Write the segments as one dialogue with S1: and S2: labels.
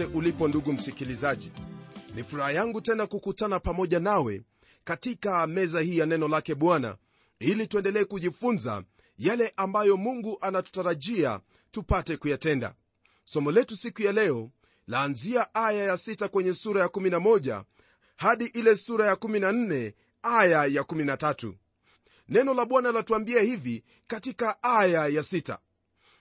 S1: popote ulipo ndugu msikilizaji. Ni furaha yangu tena kukutana pamoja nawe katika meza hii ya neno lake bwana ili tuendelee kujifunza yale ambayo mungu anatutarajia tupate kuyatenda. Somo letu siku ya leo laanzia aya ya 6 kwenye sura ya 11 hadi ile sura ya 14 aya ya 13 neno la bwana latuambia hivi katika aya ya 6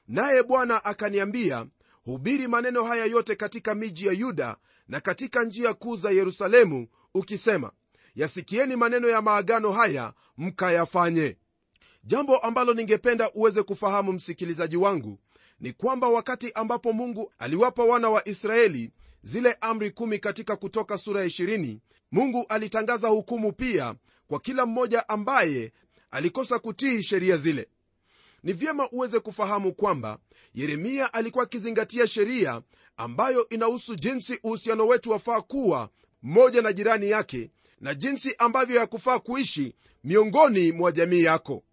S1: naye bwana akaniambia hubiri maneno haya yote katika miji ya yuda na katika njia kuu za yerusalemu ukisema yasikieni maneno ya maagano haya mkayafanye. Jambo ambalo ningependa uweze kufahamu msikilizaji wangu ni kwamba wakati ambapo mungu aliwapa wana wa israeli zile amri kumi katika kutoka sura ya 20 mungu alitangaza hukumu pia kwa kila mmoja ambaye alikosa kutii sheria zile ni vyema uweze kufahamu kwamba yeremia alikuwa akizingatia sheria ambayo inahusu jinsi uhusiano wetu wafaa kuwa mmoja na jirani yake na jinsi ambavyo yakufaa kuishi miongoni mwa jamii yako.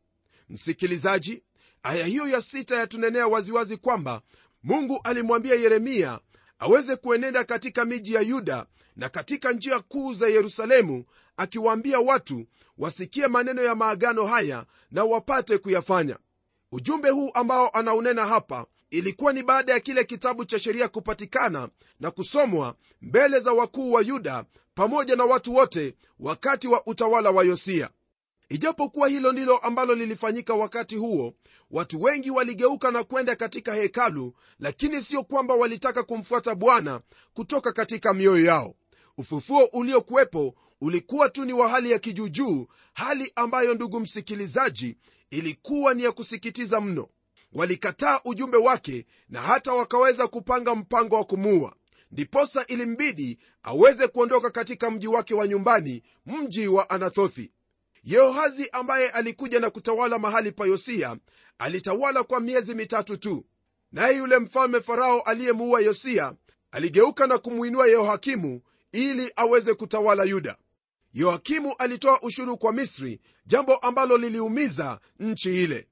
S1: Msikilizaji aya hiyo ya sita yatunenea waziwazi kwamba mungu alimwambia yeremia aweze kuenenda katika miji ya yuda na katika njia kuu za yerusalemu akiwaambia watu wasikie maneno ya maagano haya na wapate kuyafanya ujumbe huu ambao anaunena hapa ilikuwa ni baada ya kile kitabu cha sheria kupatikana na kusomwa mbele za wakuu wa yuda pamoja na watu wote wakati wa utawala wa yosia. Ijapokuwa hilo ndilo ambalo lilifanyika wakati huo watu wengi waligeuka na kwenda katika hekalu lakini sio kwamba walitaka kumfuata bwana kutoka katika mioyo yao. Ufufuo uliokuwepo ulikuwa tu ni wa hali ya kijuujuu hali ambayo ndugu msikilizaji ilikuwa ni ya kusikitiza mno. Walikataa ujumbe wake na hata wakaweza kupanga mpango wa kumuua. Ndiposa ilimbidi aweze kuondoka katika mji wake wa nyumbani mji wa anathothi. Yehohazi ambaye alikuja na kutawala mahali pa yosia alitawala kwa miezi mitatu tu. Naye yule mfalme farao aliyemuua yosia aligeuka na kumwinua yehohakimu ili aweze kutawala yuda yoakimu alitoa ushuru kwa misri jambo ambalo liliumiza nchi ile.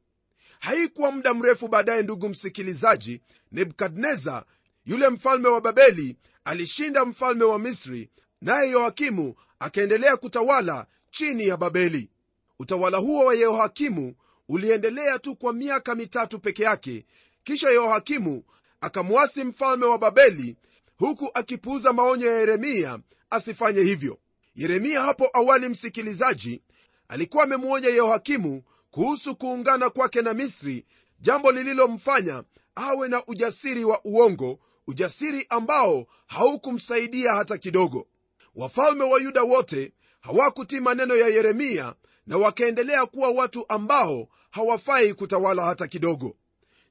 S1: Haikuwa muda mrefu baadaye ndugu msikilizaji nebukadneza yule mfalme wa babeli alishinda mfalme wa misri naye yoakimu akaendelea kutawala chini ya babeli. Utawala huo wa yehoakimu uliendelea tu kwa miaka mitatu peke yake. Kisha yehoakimu akamwasi mfalme wa babeli huku akipuuza maonyo ya yeremia asifanye hivyo yeremia hapo awali msikilizaji alikuwa amemwonya yehoakimu kuhusu kuungana kwake na misri jambo lililomfanya awe na ujasiri wa uongo ujasiri ambao haukumsaidia hata kidogo. Wafalme wa yuda wote hawakutii maneno ya yeremia na wakaendelea kuwa watu ambao hawafai kutawala hata kidogo.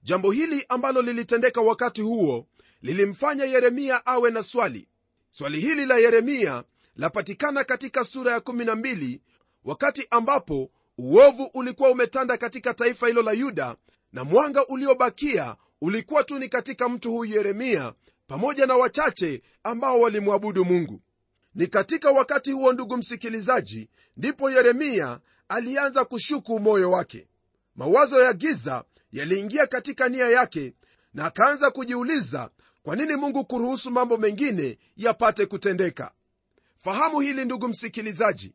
S1: Jambo hili ambalo lilitendeka wakati huo lilimfanya yeremia awe na swali. Swali hili la yeremia lapatikana katika sura ya 12 wakati ambapo uovu ulikuwa umetanda katika taifa hilo la yuda na mwanga uliobakia ulikuwa tu ni katika mtu huyu yeremia pamoja na wachache ambao walimwabudu mungu. Ni katika wakati huo ndugu msikilizaji ndipo yeremia alianza kushuku moyo wake. Mawazo ya giza yaliingia katika nia yake na akaanza kujiuliza kwa nini mungu kuruhusu mambo mengine yapate kutendeka fahamu hili ndugu msikilizaji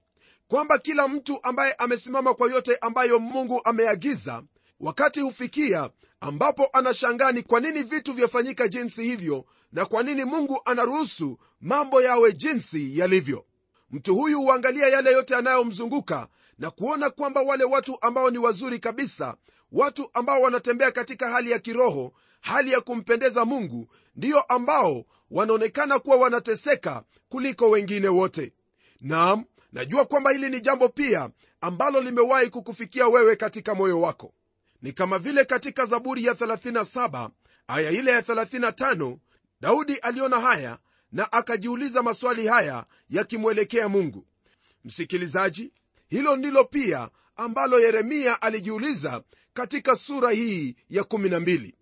S1: kwamba kila mtu ambaye amesimama kwa yote ambayo mungu ameagiza wakati hufikia ambapo anashangani kwa nini vitu vyafanyika jinsi hivyo na kwa nini mungu anaruhusu mambo yawe jinsi yalivyo. Mtu huyu huangalia yale yote yanayomzunguka na kuona kwamba wale watu ambao ni wazuri kabisa watu ambao wanatembea katika hali ya kiroho hali ya kumpendeza mungu ndiyo ambao wanaonekana kuwa wanateseka kuliko wengine wote. Naam najua kwamba hili ni jambo pia ambalo limewahi kukufikia wewe katika moyo wako. Ni kama vile katika zaburi ya 37 aya ile ya 35 daudi aliona haya na akajiuliza maswali haya yakimwelekea mungu. Msikilizaji hilo ndilo pia ambalo yeremia alijiuliza katika sura hii ya 12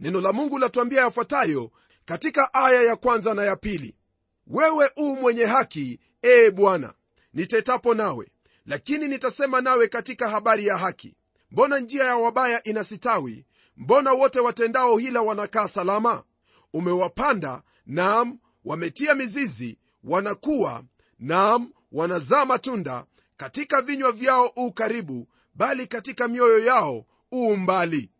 S1: neno la mungu latuambia yafuatayo katika aya ya kwanza na ya pili wewe u mwenye haki ee bwana nitetapo nawe lakini nitasema nawe katika habari ya haki. Mbona njia ya wabaya inasitawi? Mbona wote watendao hila wanakaa salama? Umewapanda naam wametia mizizi wanakuwa naam wanazaa matunda. Katika vinywa vyao uu karibu bali katika mioyo yao uu mbali.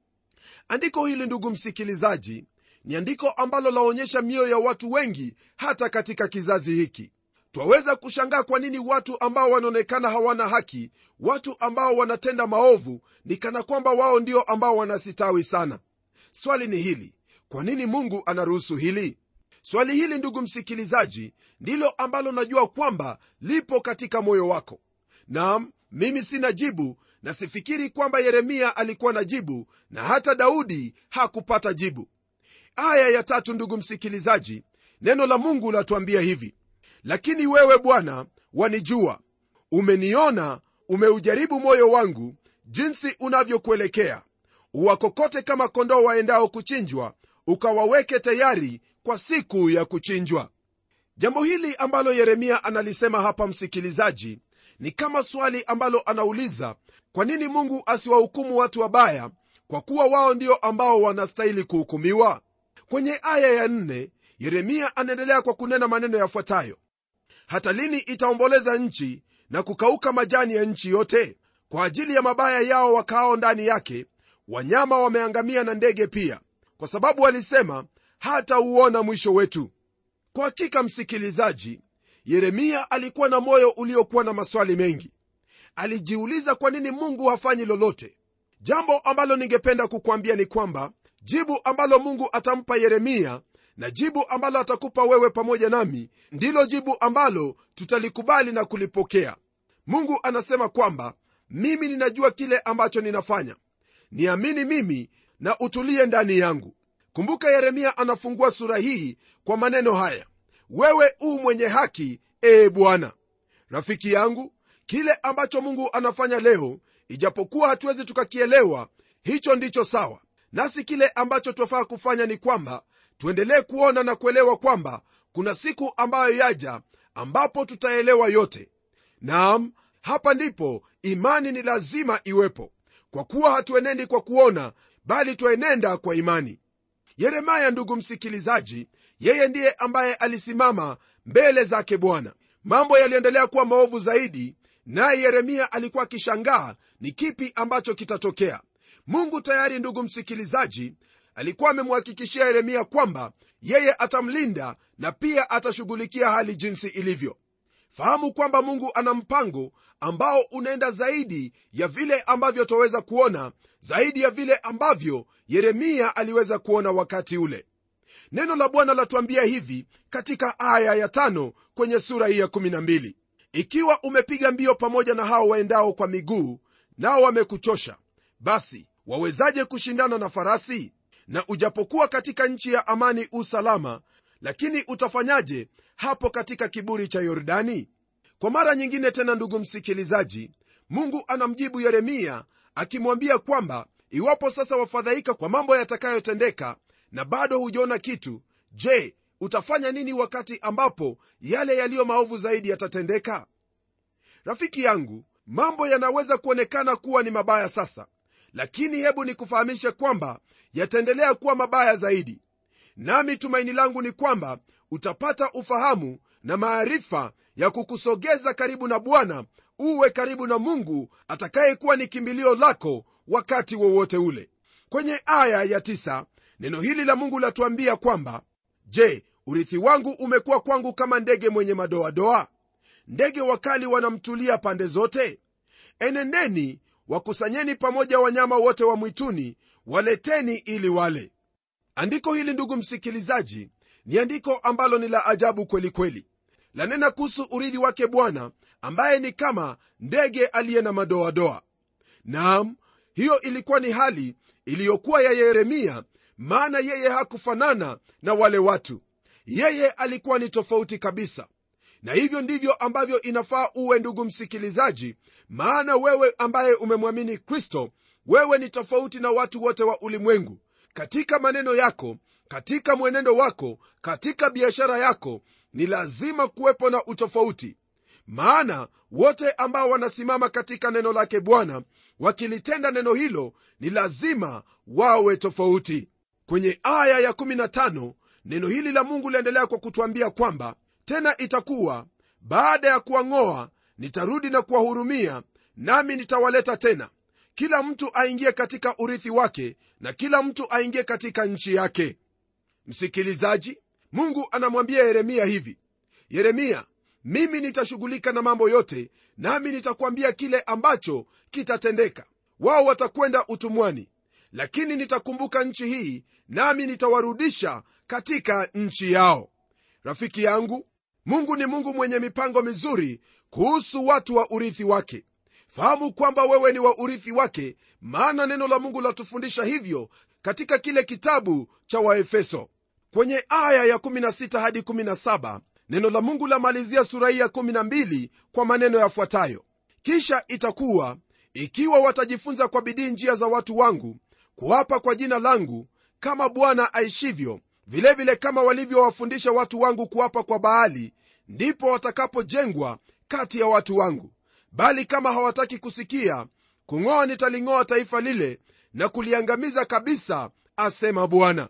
S1: Andiko hili ndugu msikilizaji ni andiko ambalo laonyesha mioyo ya watu wengi hata katika kizazi hiki. Twaweza kushangaa kwa nini watu ambao wanaonekana hawana haki watu ambao wanatenda maovu ni kana kwamba wao ndio ambao wanasitawi sana. Swali ni hili kwa nini mungu anaruhusu hili? Swali hili ndugu msikilizaji ndilo ambalo najua kwamba lipo katika moyo wako. Nam mimi sina jibu na sifikiri kwamba yeremia alikuwa na jibu na hata daudi hakupata jibu aya ya tatu ndugu msikilizaji neno la mungu latuambia hivi lakini wewe bwana wanijua umeniona umeujaribu moyo wangu jinsi unavyokuelekea. Uwakokote kama kondoo waendao kuchinjwa ukawaweke tayari kwa siku ya kuchinjwa. Jambo hili ambalo yeremia analisema hapa msikilizaji ni kama swali ambalo anauliza kwa nini mungu asiwahukumu watu wabaya kwa kuwa wao ndio ambao wanastahili kuhukumiwa kwenye aya ya nne yeremia anaendelea kwa kunena maneno yafuatayo. Hata lini itaomboleza nchi na kukauka majani ya nchi yote? Kwa ajili ya mabaya yao wakaao ndani yake wanyama wameangamia na ndege pia kwa sababu walisema hata uona mwisho wetu. Kwa hakika msikilizaji yeremia alikuwa na moyo uliokuwa na maswali mengi. Alijiuliza kwa nini mungu hafanyi lolote. Jambo ambalo ningependa kukwambia ni kwamba jibu ambalo mungu atampa yeremia na jibu ambalo atakupa wewe pamoja nami ndilo jibu ambalo tutalikubali na kulipokea. Mungu anasema kwamba mimi ninajua kile ambacho ninafanya. Niamini mimi na utulie ndani yangu. Kumbuka yeremia anafungua sura hii kwa maneno haya wewe u mwenye haki ee bwana. Rafiki yangu kile ambacho mungu anafanya leo ijapokuwa hatuwezi tukakielewa hicho ndicho sawa nasi kile ambacho twafaa kufanya ni kwamba tuendelee kuona na kuelewa kwamba kuna siku ambayo yaja ambapo tutaelewa yote. Naam hapa ndipo imani ni lazima iwepo kwa kuwa hatuenendi kwa kuona bali twaenenda kwa imani. Yeremaya ndugu msikilizaji yeye ndiye ambaye alisimama mbele zake bwana. Mambo yaliendelea kuwa maovu zaidi naye yeremia alikuwa akishangaa ni kipi ambacho kitatokea mungu tayari ndugu msikilizaji alikuwa amemhakikishia yeremia kwamba yeye atamlinda na pia atashughulikia hali jinsi ilivyo. Fahamu kwamba mungu ana mpango ambao unaenda zaidi ya vile ambavyo twaweza kuona zaidi ya vile ambavyo yeremia aliweza kuona wakati ule. Neno la bwana latuambia hivi katika aya ya tano kwenye sura hii ya 12 ikiwa umepiga mbio pamoja na hao waendao kwa miguu nao wamekuchosha basi wawezaje kushindana na farasi? Na ujapokuwa katika nchi ya amani usalama lakini utafanyaje hapo katika kiburi cha yordani? Kwa mara nyingine tena ndugu msikilizaji mungu anamjibu yeremia akimwambia kwamba iwapo sasa wafadhaika kwa mambo yatakayotendeka na bado hujaona kitu je utafanya nini wakati ambapo yale yaliyo maovu zaidi yatatendeka? Rafiki yangu mambo yanaweza kuonekana kuwa ni mabaya sasa lakini hebu nikufahamishe kwamba yataendelea kuwa mabaya zaidi. Nami tumaini langu ni kwamba utapata ufahamu na maarifa ya kukusogeza karibu na bwana uwe karibu na mungu atakayekuwa ni kimbilio lako wakati wowote ule. Kwenye aya ya tisa, neno hili la mungu latuambia kwamba je urithi wangu umekuwa kwangu kama ndege mwenye madoadoa? Ndege wakali wanamtulia pande zote? Enendeni wakusanyeni pamoja wanyama wote wa mwituni waleteni ili wale. Andiko hili ndugu msikilizaji ni andiko ambalo ni la ajabu kweli kweli. Lanena kuhusu urithi wake bwana ambaye ni kama ndege aliye na madoadoa. Naam hiyo ilikuwa ni hali iliyokuwa ya yeremia maana yeye hakufanana na wale watu. Yeye alikuwa ni tofauti kabisa na hivyo ndivyo ambavyo inafaa uwe ndugu msikilizaji maana wewe ambaye umemwamini kristo wewe ni tofauti na watu wote wa ulimwengu. Katika maneno yako katika mwenendo wako katika biashara yako ni lazima kuwepo na utofauti. Maana wote ambao wanasimama katika neno lake bwana wakilitenda neno hilo ni lazima wawe tofauti. Kwenye aya ya 15 neno hili la mungu liendelea kwa kutwambia kwamba tena itakuwa baada ya kuwang'oa nitarudi na kuwahurumia nami nitawaleta tena. Kila mtu aingie katika urithi wake na kila mtu aingie katika nchi yake. Msikilizaji mungu anamwambia yeremia hivi. Yeremia mimi nitashughulika na mambo yote nami nitakwambia kile ambacho kitatendeka. Wao watakwenda utumwani lakini nitakumbuka nchi hii nami nitawarudisha katika nchi yao. Rafiki yangu mungu ni mungu mwenye mipango mizuri kuhusu watu wa urithi wake. Fahamu kwamba wewe ni wa urithi wake maana neno la mungu latufundisha hivyo katika kile kitabu cha waefeso. Kwenye aya ya 16 hadi 17 neno la mungu lamalizia sura hii ya 12 kwa maneno yafuatayo. Kisha itakuwa ikiwa watajifunza kwa bidii njia za watu wangu kuwapa kwa jina langu kama bwana aishivyo vilevile vile kama walivyowafundisha watu wangu kuwapa kwa baali ndipo watakapojengwa kati ya watu wangu. Bali kama hawataki kusikia kung'oa nitaling'oa taifa lile na kuliangamiza kabisa asema bwana.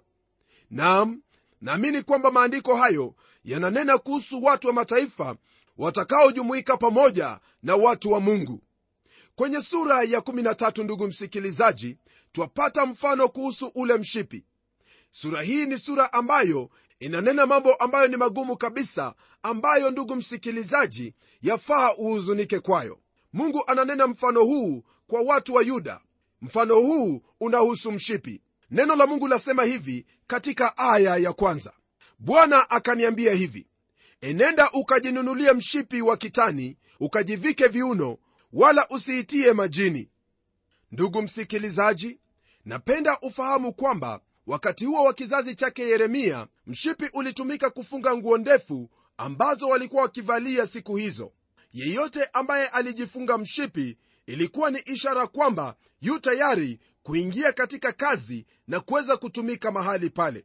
S1: Nam naamini kwamba maandiko hayo yananena kuhusu watu wa mataifa watakaojumuika pamoja na watu wa mungu. Kwenye sura ya 13 ndugu msikilizaji twapata mfano kuhusu ule mshipi. Sura hii ni sura ambayo inanena mambo ambayo ni magumu kabisa ambayo ndugu msikilizaji yafaa uhuzunike kwayo. Mungu ananena mfano huu kwa watu wa yuda. Mfano huu unahusu mshipi. Neno la mungu lasema hivi katika aya ya kwanza. Bwana akaniambia hivi enenda ukajinunulie mshipi wa kitani ukajivike viuno wala usiitie majini. Ndugu msikilizaji napenda ufahamu kwamba wakati huo wa kizazi chake yeremia mshipi ulitumika kufunga nguo ndefu ambazo walikuwa wakivalia siku hizo. Yeyote ambaye alijifunga mshipi ilikuwa ni ishara kwamba yu tayari kuingia katika kazi na kuweza kutumika mahali pale.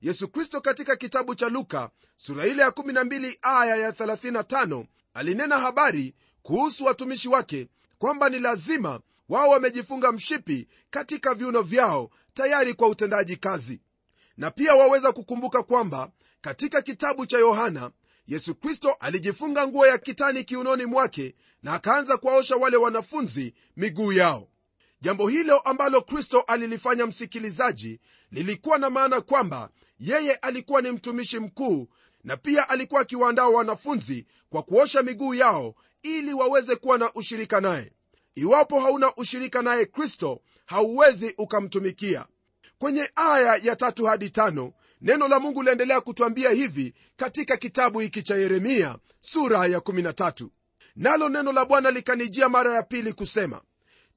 S1: Yesu kristo katika kitabu cha luka sura ile ya 12 aya ya 35 alinena habari kuhusu watumishi wake kwamba ni lazima wao wamejifunga mshipi katika viuno vyao tayari kwa utendaji kazi. Na pia waweza kukumbuka kwamba katika kitabu cha yohana yesu kristo alijifunga nguo ya kitani kiunoni mwake na akaanza kuwaosha wale wanafunzi miguu yao. Jambo hilo ambalo kristo alilifanya msikilizaji lilikuwa na maana kwamba yeye alikuwa ni mtumishi mkuu na pia alikuwa akiwaandaa wanafunzi kwa kuosha miguu yao ili waweze kuwa na ushirika naye iwapo hauna ushirika naye kristo hauwezi ukamtumikia. Kwenye aya ya tatu hadi tano neno la mungu liendelea kutwambia hivi katika kitabu hiki cha yeremia sura ya 13 nalo neno la bwana likanijia mara ya pili kusema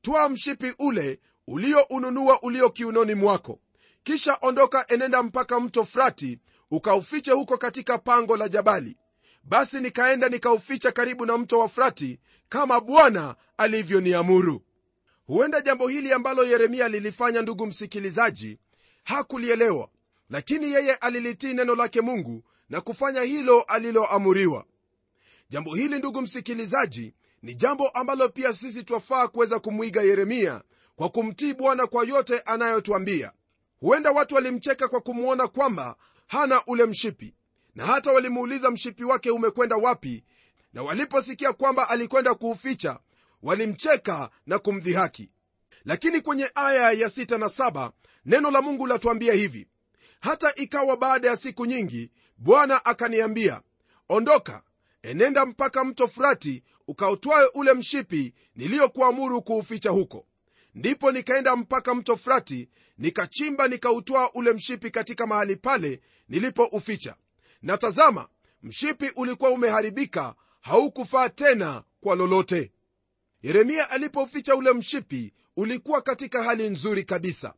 S1: twaa mshipi ule ulioununua ulio kiunoni mwako. Kisha ondoka enenda mpaka mto frati ukaufiche huko katika pango la jabali. Basi nikaenda nikauficha karibu na mto wa frati kama bwana alivyoniamuru. Huenda jambo hili ambalo yeremia lilifanya ndugu msikilizaji hakulielewa lakini yeye alilitii neno lake mungu na kufanya hilo aliloamuriwa. Jambo hili ndugu msikilizaji ni jambo ambalo pia sisi twafaa kuweza kumwiga yeremia kwa kumtii bwana kwa yote anayotwambia. Huenda watu walimcheka kwa kumwona kwamba hana ule mshipi na hata walimuuliza mshipi wake umekwenda wapi na waliposikia kwamba alikwenda kuuficha walimcheka na kumdhihaki. Lakini kwenye aya ya 6 na 7 neno la mungu latuambia hivi hata ikawa baada ya siku nyingi bwana akaniambia ondoka enenda mpaka mto furati ukautwae ule mshipi niliyokuamuru kuuficha huko. Ndipo nikaenda mpaka mto frati nikachimba nikautwaa ule mshipi katika mahali pale nilipouficha. Na tazama mshipi ulikuwa umeharibika haukufaa tena kwa lolote. Yeremia alipoficha ule mshipi ulikuwa katika hali nzuri kabisa.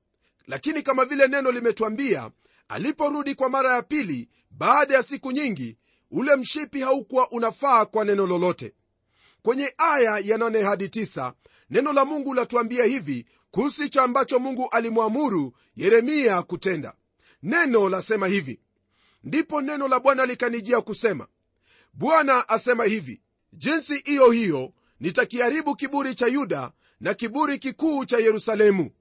S1: Lakini kama vile neno limetwambia aliporudi kwa mara ya pili baada ya siku nyingi ule mshipi haukuwa unafaa kwa neno lolote. Kwenye aya ya 8 hadi 9 neno la mungu latuambia hivi kuhusu hicho ambacho mungu alimwamuru yeremia kutenda. Neno lasema hivi ndipo neno la bwana likanijia kusema bwana asema hivi jinsi hiyo hiyo nitakiharibu kiburi cha yuda na kiburi kikuu cha yerusalemu.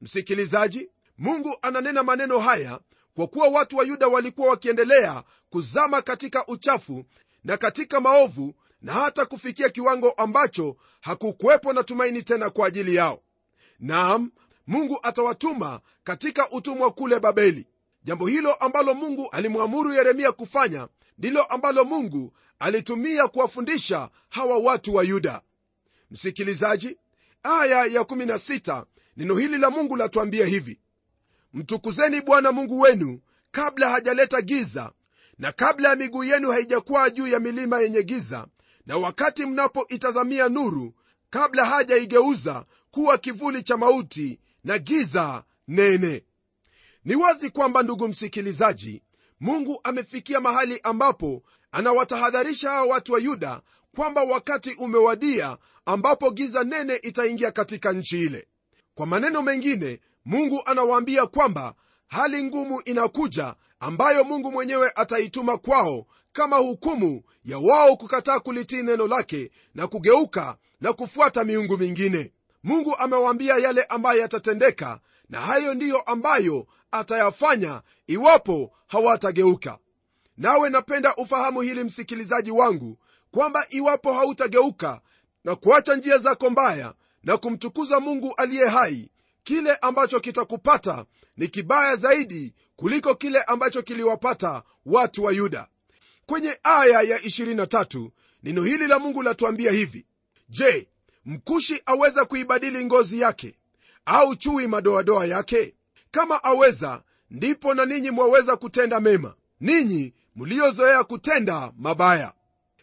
S1: Msikilizaji mungu ananena maneno haya kwa kuwa watu wa yuda walikuwa wakiendelea kuzama katika uchafu na katika maovu na hata kufikia kiwango ambacho hakukuwepo na tumaini tena kwa ajili yao. Naam mungu atawatuma katika utumwa kule babeli. Jambo hilo ambalo mungu alimwamuru yeremia kufanya ndilo ambalo mungu alitumia kuwafundisha hawa watu wa yuda. Msikilizaji aya ya 16 neno hili la mungu latuambia hivi. Mtukuzeni bwana mungu wenu kabla hajaleta giza na kabla ya miguu yenu haijakuwa juu ya milima yenye giza na wakati mnapoitazamia nuru kabla hajaigeuza kuwa kivuli cha mauti na giza nene. Ni wazi kwamba ndugu msikilizaji mungu amefikia mahali ambapo anawatahadharisha hawa watu wa yuda kwamba wakati umewadia ambapo giza nene itaingia katika nchi ile. Kwa maneno mengine mungu anawaambia kwamba hali ngumu inakuja ambayo mungu mwenyewe ataituma kwao kama hukumu ya wao kukataa kulitii neno lake na kugeuka na kufuata miungu mingine mungu amewaambia yale ambayo yatatendeka na hayo ndiyo ambayo atayafanya iwapo hawatageuka. Nawe napenda ufahamu hili msikilizaji wangu kwamba iwapo hautageuka na kuacha njia zako mbaya na kumtukuza mungu aliye hai kile ambacho kitakupata ni kibaya zaidi kuliko kile ambacho kiliwapata watu wa yuda. Kwenye aya ya 23 neno hili la mungu latuambia hivi. Je mkushi aweza kuibadili ngozi yake? Au chui madoadoa yake? Kama aweza ndipo na ninyi mwaweza kutenda mema. Ninyi mliozoea kutenda mabaya.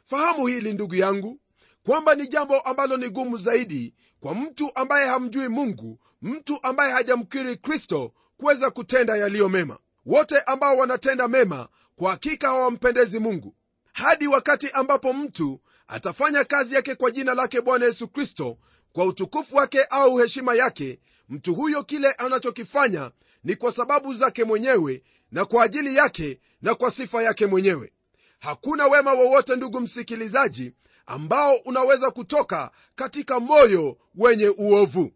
S1: Fahamu hili ndugu yangu kwamba ni jambo ambalo ni gumu zaidi kwa mtu ambaye hamjui mungu mtu ambaye hajamkiri kristo kuweza kutenda yaliyo mema. Wote ambao wanatenda mema kwa hakika hawampendezi mungu. Hadi wakati ambapo mtu atafanya kazi yake kwa jina lake bwana yesu kristo kwa utukufu wake au heshima yake mtu huyo kile anachokifanya ni kwa sababu zake mwenyewe na kwa ajili yake na kwa sifa yake mwenyewe. Hakuna wema wowote ndugu msikilizaji ambao unaweza kutoka katika moyo wenye uovu.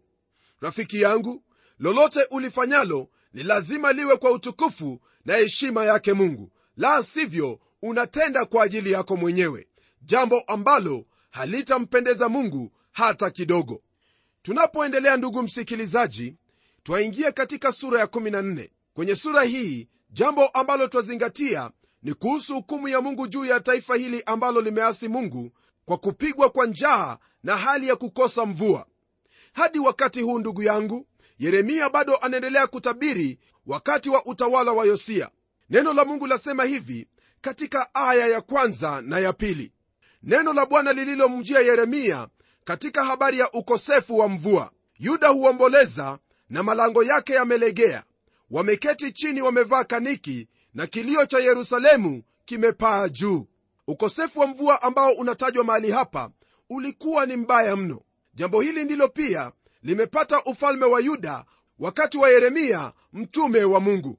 S1: Rafiki yangu lolote ulifanyalo ni lazima liwe kwa utukufu na heshima yake mungu la sivyo unatenda kwa ajili yako mwenyewe jambo ambalo halitampendeza mungu hata kidogo. Tunapoendelea ndugu msikilizaji twaingia katika sura ya 14 kwenye sura hii jambo ambalo twazingatia ni kuhusu hukumu ya mungu juu ya taifa hili ambalo limeasi mungu kwa kupigwa kwa njaa na hali ya kukosa mvua. Hadi wakati huu ndugu yangu yeremia bado anaendelea kutabiri wakati wa utawala wa yosia. Neno la mungu lasema hivi katika aya ya kwanza na ya pili neno la bwana lililomjia yeremia katika habari ya ukosefu wa mvua. Yuda huomboleza na malango yake yamelegea. Wameketi chini wamevaa kaniki na kilio cha yerusalemu kimepaa juu. Ukosefu wa mvua ambao unatajwa mahali hapa ulikuwa ni mbaya mno. Jambo hili ndilo pia limepata ufalme wa yuda wakati wa yeremia mtume wa mungu.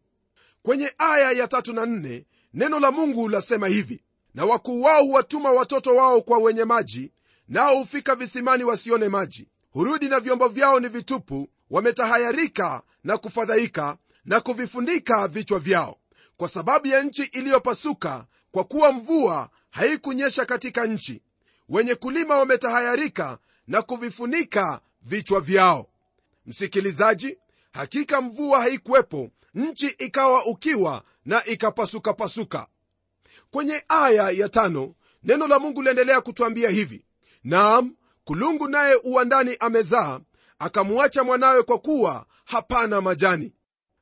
S1: Kwenye aya ya tatu na nne neno la mungu lasema hivi na wakuu wao huwatuma watoto wao kwa wenye maji nao hufika visimani wasione maji. Hurudi na vyombo vyao ni vitupu wametahayarika na kufadhaika na kuvifunika vichwa vyao. Kwa sababu ya nchi iliyopasuka kwa kuwa mvua haikunyesha katika nchi wenye kulima wametahayarika na kuvifunika vichwa vyao. Msikilizaji hakika mvua haikuwepo nchi ikawa ukiwa na ikapasukapasuka kwenye aya ya tano neno la mungu liendelea kutwambia hivi naam kulungu naye uwandani amezaa akamwacha mwanawe kwa kuwa hapana majani.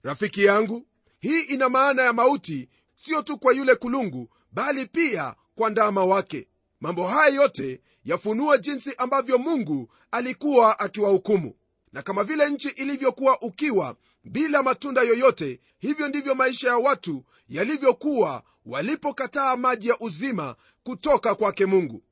S1: Rafiki yangu hii ina maana ya mauti siyo tu kwa yule kulungu bali pia kwa ndama wake. Mambo haya yote yafunua jinsi ambavyo mungu alikuwa akiwahukumu. Na kama vile nchi ilivyokuwa ukiwa bila matunda yoyote. Hivyo ndivyo maisha ya watu yalivyokuwa walipokataa maji ya uzima kutoka kwake mungu.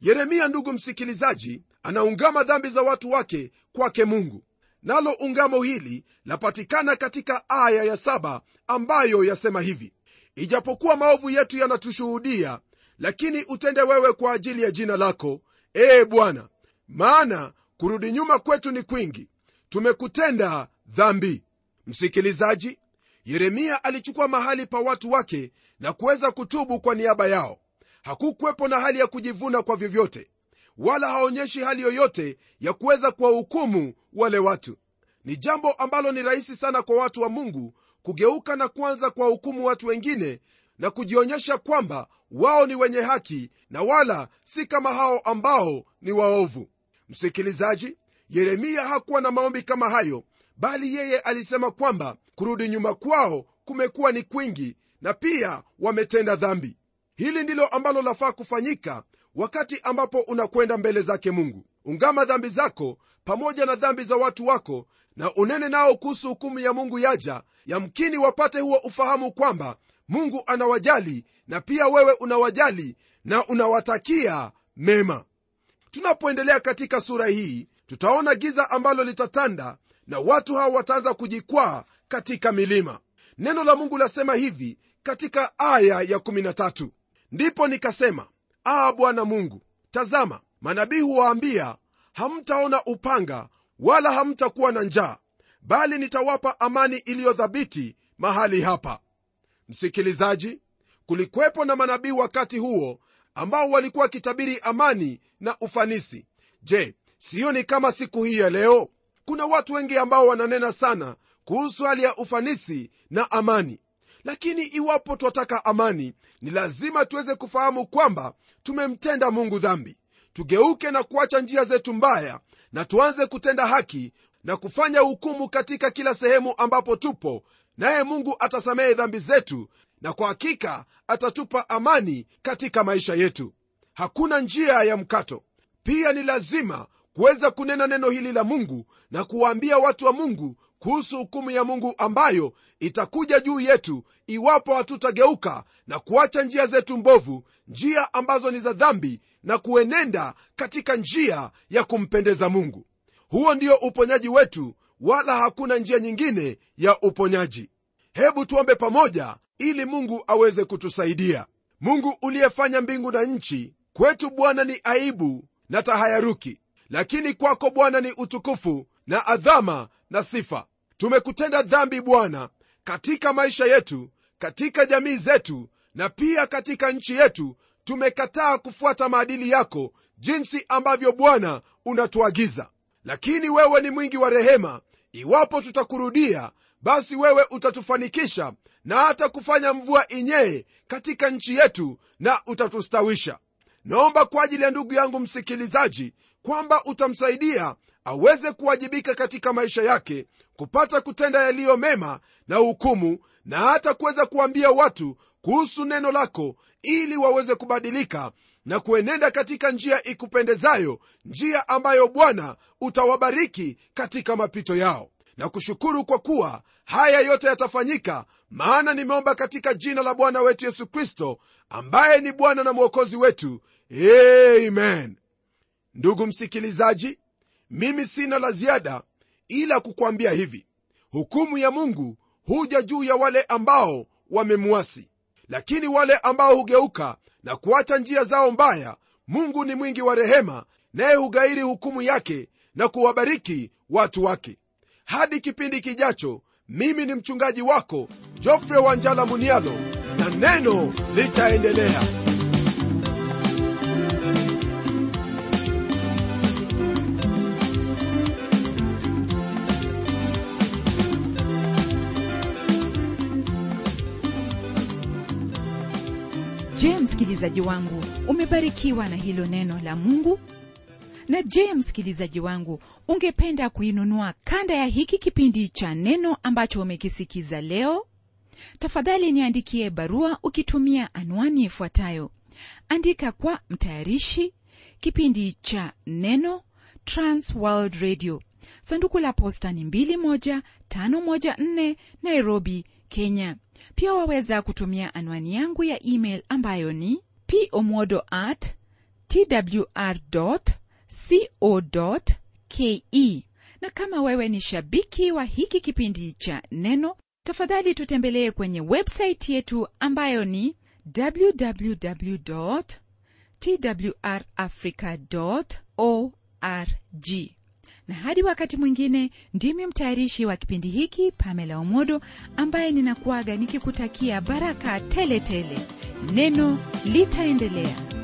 S1: Yeremia ndugu msikilizaji anaungama dhambi za watu wake kwake mungu. Nalo ungamo hili lapatikana katika aya ya saba ambayo yasema hivi ijapokuwa maovu yetu yanatushuhudia lakini utende wewe kwa ajili ya jina lako ee bwana. Maana kurudi nyuma kwetu ni kwingi. Tumekutenda dhambi msikilizaji yeremia alichukua mahali pa watu wake na kuweza kutubu kwa niaba yao. Hakukuwepo na hali ya kujivuna kwa vyovyote wala haonyeshi hali yoyote ya kuweza kuwahukumu wale watu. Ni jambo ambalo ni rahisi sana kwa watu wa mungu kugeuka na kuanza kuwahukumu watu wengine na kujionyesha kwamba wao ni wenye haki na wala si kama hao ambao ni waovu. Msikilizaji yeremia hakuwa na maombi kama hayo bali yeye alisema kwamba kurudi nyuma kwao kumekuwa ni kwingi na pia wametenda dhambi. Hili ndilo ambalo lafaa kufanyika wakati ambapo unakwenda mbele zake mungu. Ungama dhambi zako pamoja na dhambi za watu wako na unene nao kuhusu hukumu ya mungu yaja yamkini wapate huo ufahamu kwamba mungu anawajali na pia wewe unawajali na unawatakia mema. Tunapoendelea katika sura hii tutaona giza ambalo litatanda na watu hao wataanza kujikwaa katika milima. Neno la mungu lasema hivi katika aya ya 13 ndipo nikasema aa bwana mungu tazama manabii huwaambia hamtaona upanga wala hamtakuwa na njaa bali nitawapa amani iliyothabiti mahali hapa. Msikilizaji kulikuwepo na manabii wakati huo ambao walikuwa wakitabiri amani na ufanisi. Je siyo ni kama siku hii ya leo kuna watu wengi ambao wananena sana kuhusu hali ya ufanisi na amani. Lakini iwapo twataka amani ni lazima tuweze kufahamu kwamba tumemtenda mungu dhambi. Tugeuke na kuacha njia zetu mbaya na tuanze kutenda haki na kufanya hukumu katika kila sehemu ambapo tupo. Naye mungu atasamehe dhambi zetu na kwa hakika atatupa amani katika maisha yetu. Hakuna njia ya mkato. Pia ni lazima kuweza kunena neno hili la mungu na kuwaambia watu wa mungu kuhusu hukumu ya mungu ambayo itakuja juu yetu iwapo hatutageuka na kuacha njia zetu mbovu njia ambazo ni za dhambi na kuenenda katika njia ya kumpendeza mungu. Huo ndio uponyaji wetu wala hakuna njia nyingine ya uponyaji. Hebu tuombe pamoja ili mungu aweze kutusaidia. Mungu uliyefanya mbingu na nchi kwetu bwana ni aibu na tahayaruki lakini kwako bwana ni utukufu na adhama na sifa. Tumekutenda dhambi bwana katika maisha yetu katika jamii zetu na pia katika nchi yetu. Tumekataa kufuata maadili yako jinsi ambavyo bwana unatuagiza. Lakini wewe ni mwingi wa rehema. Iwapo tutakurudia basi wewe utatufanikisha na hata kufanya mvua inyee katika nchi yetu na utatustawisha naomba kwa ajili ya ndugu yangu msikilizaji kwamba utamsaidia aweze kuwajibika katika maisha yake kupata kutenda yaliyo mema na hukumu na hata kuweza kuambia watu kuhusu neno lako ili waweze kubadilika na kuenenda katika njia ikupendezayo njia ambayo bwana utawabariki katika mapito yao. Na kushukuru kwa kuwa haya yote yatafanyika maana nimeomba katika jina la bwana wetu yesu kristo ambaye ni bwana na mwokozi wetu. Amen. Ndugu msikilizaji mimi sina la ziada ila kukwambia hivi. Hukumu ya mungu huja juu ya wale ambao wamemwasi. Lakini wale ambao hugeuka na kuacha njia zao mbaya mungu ni mwingi wa rehema naye hugairi hukumu yake na kuwabariki watu wake. Hadi kipindi kijacho mimi ni mchungaji wako jofre wanjala munialo na neno litaendelea.
S2: Je msikilizaji wangu umebarikiwa na hilo neno la mungu? Na je msikilizaji wangu ungependa kuinunua kanda ya hiki kipindi cha neno ambacho umekisikiza leo tafadhali niandikie barua ukitumia anwani ifuatayo. Andika kwa mtayarishi kipindi cha neno transworld radio. Sanduku la posta ni 21514 nairobi kenya. Pia waweza kutumia anwani yangu ya email ambayo ni pomodo at twr co ke. Na kama wewe ni shabiki wa hiki kipindi cha neno tafadhali tutembelee kwenye websaiti yetu ambayo ni www twrafrica org. Na hadi wakati mwingine ndimi mtayarishi wa kipindi hiki pamela omodo ambaye ninakuaga nikikutakia baraka tele tele neno litaendelea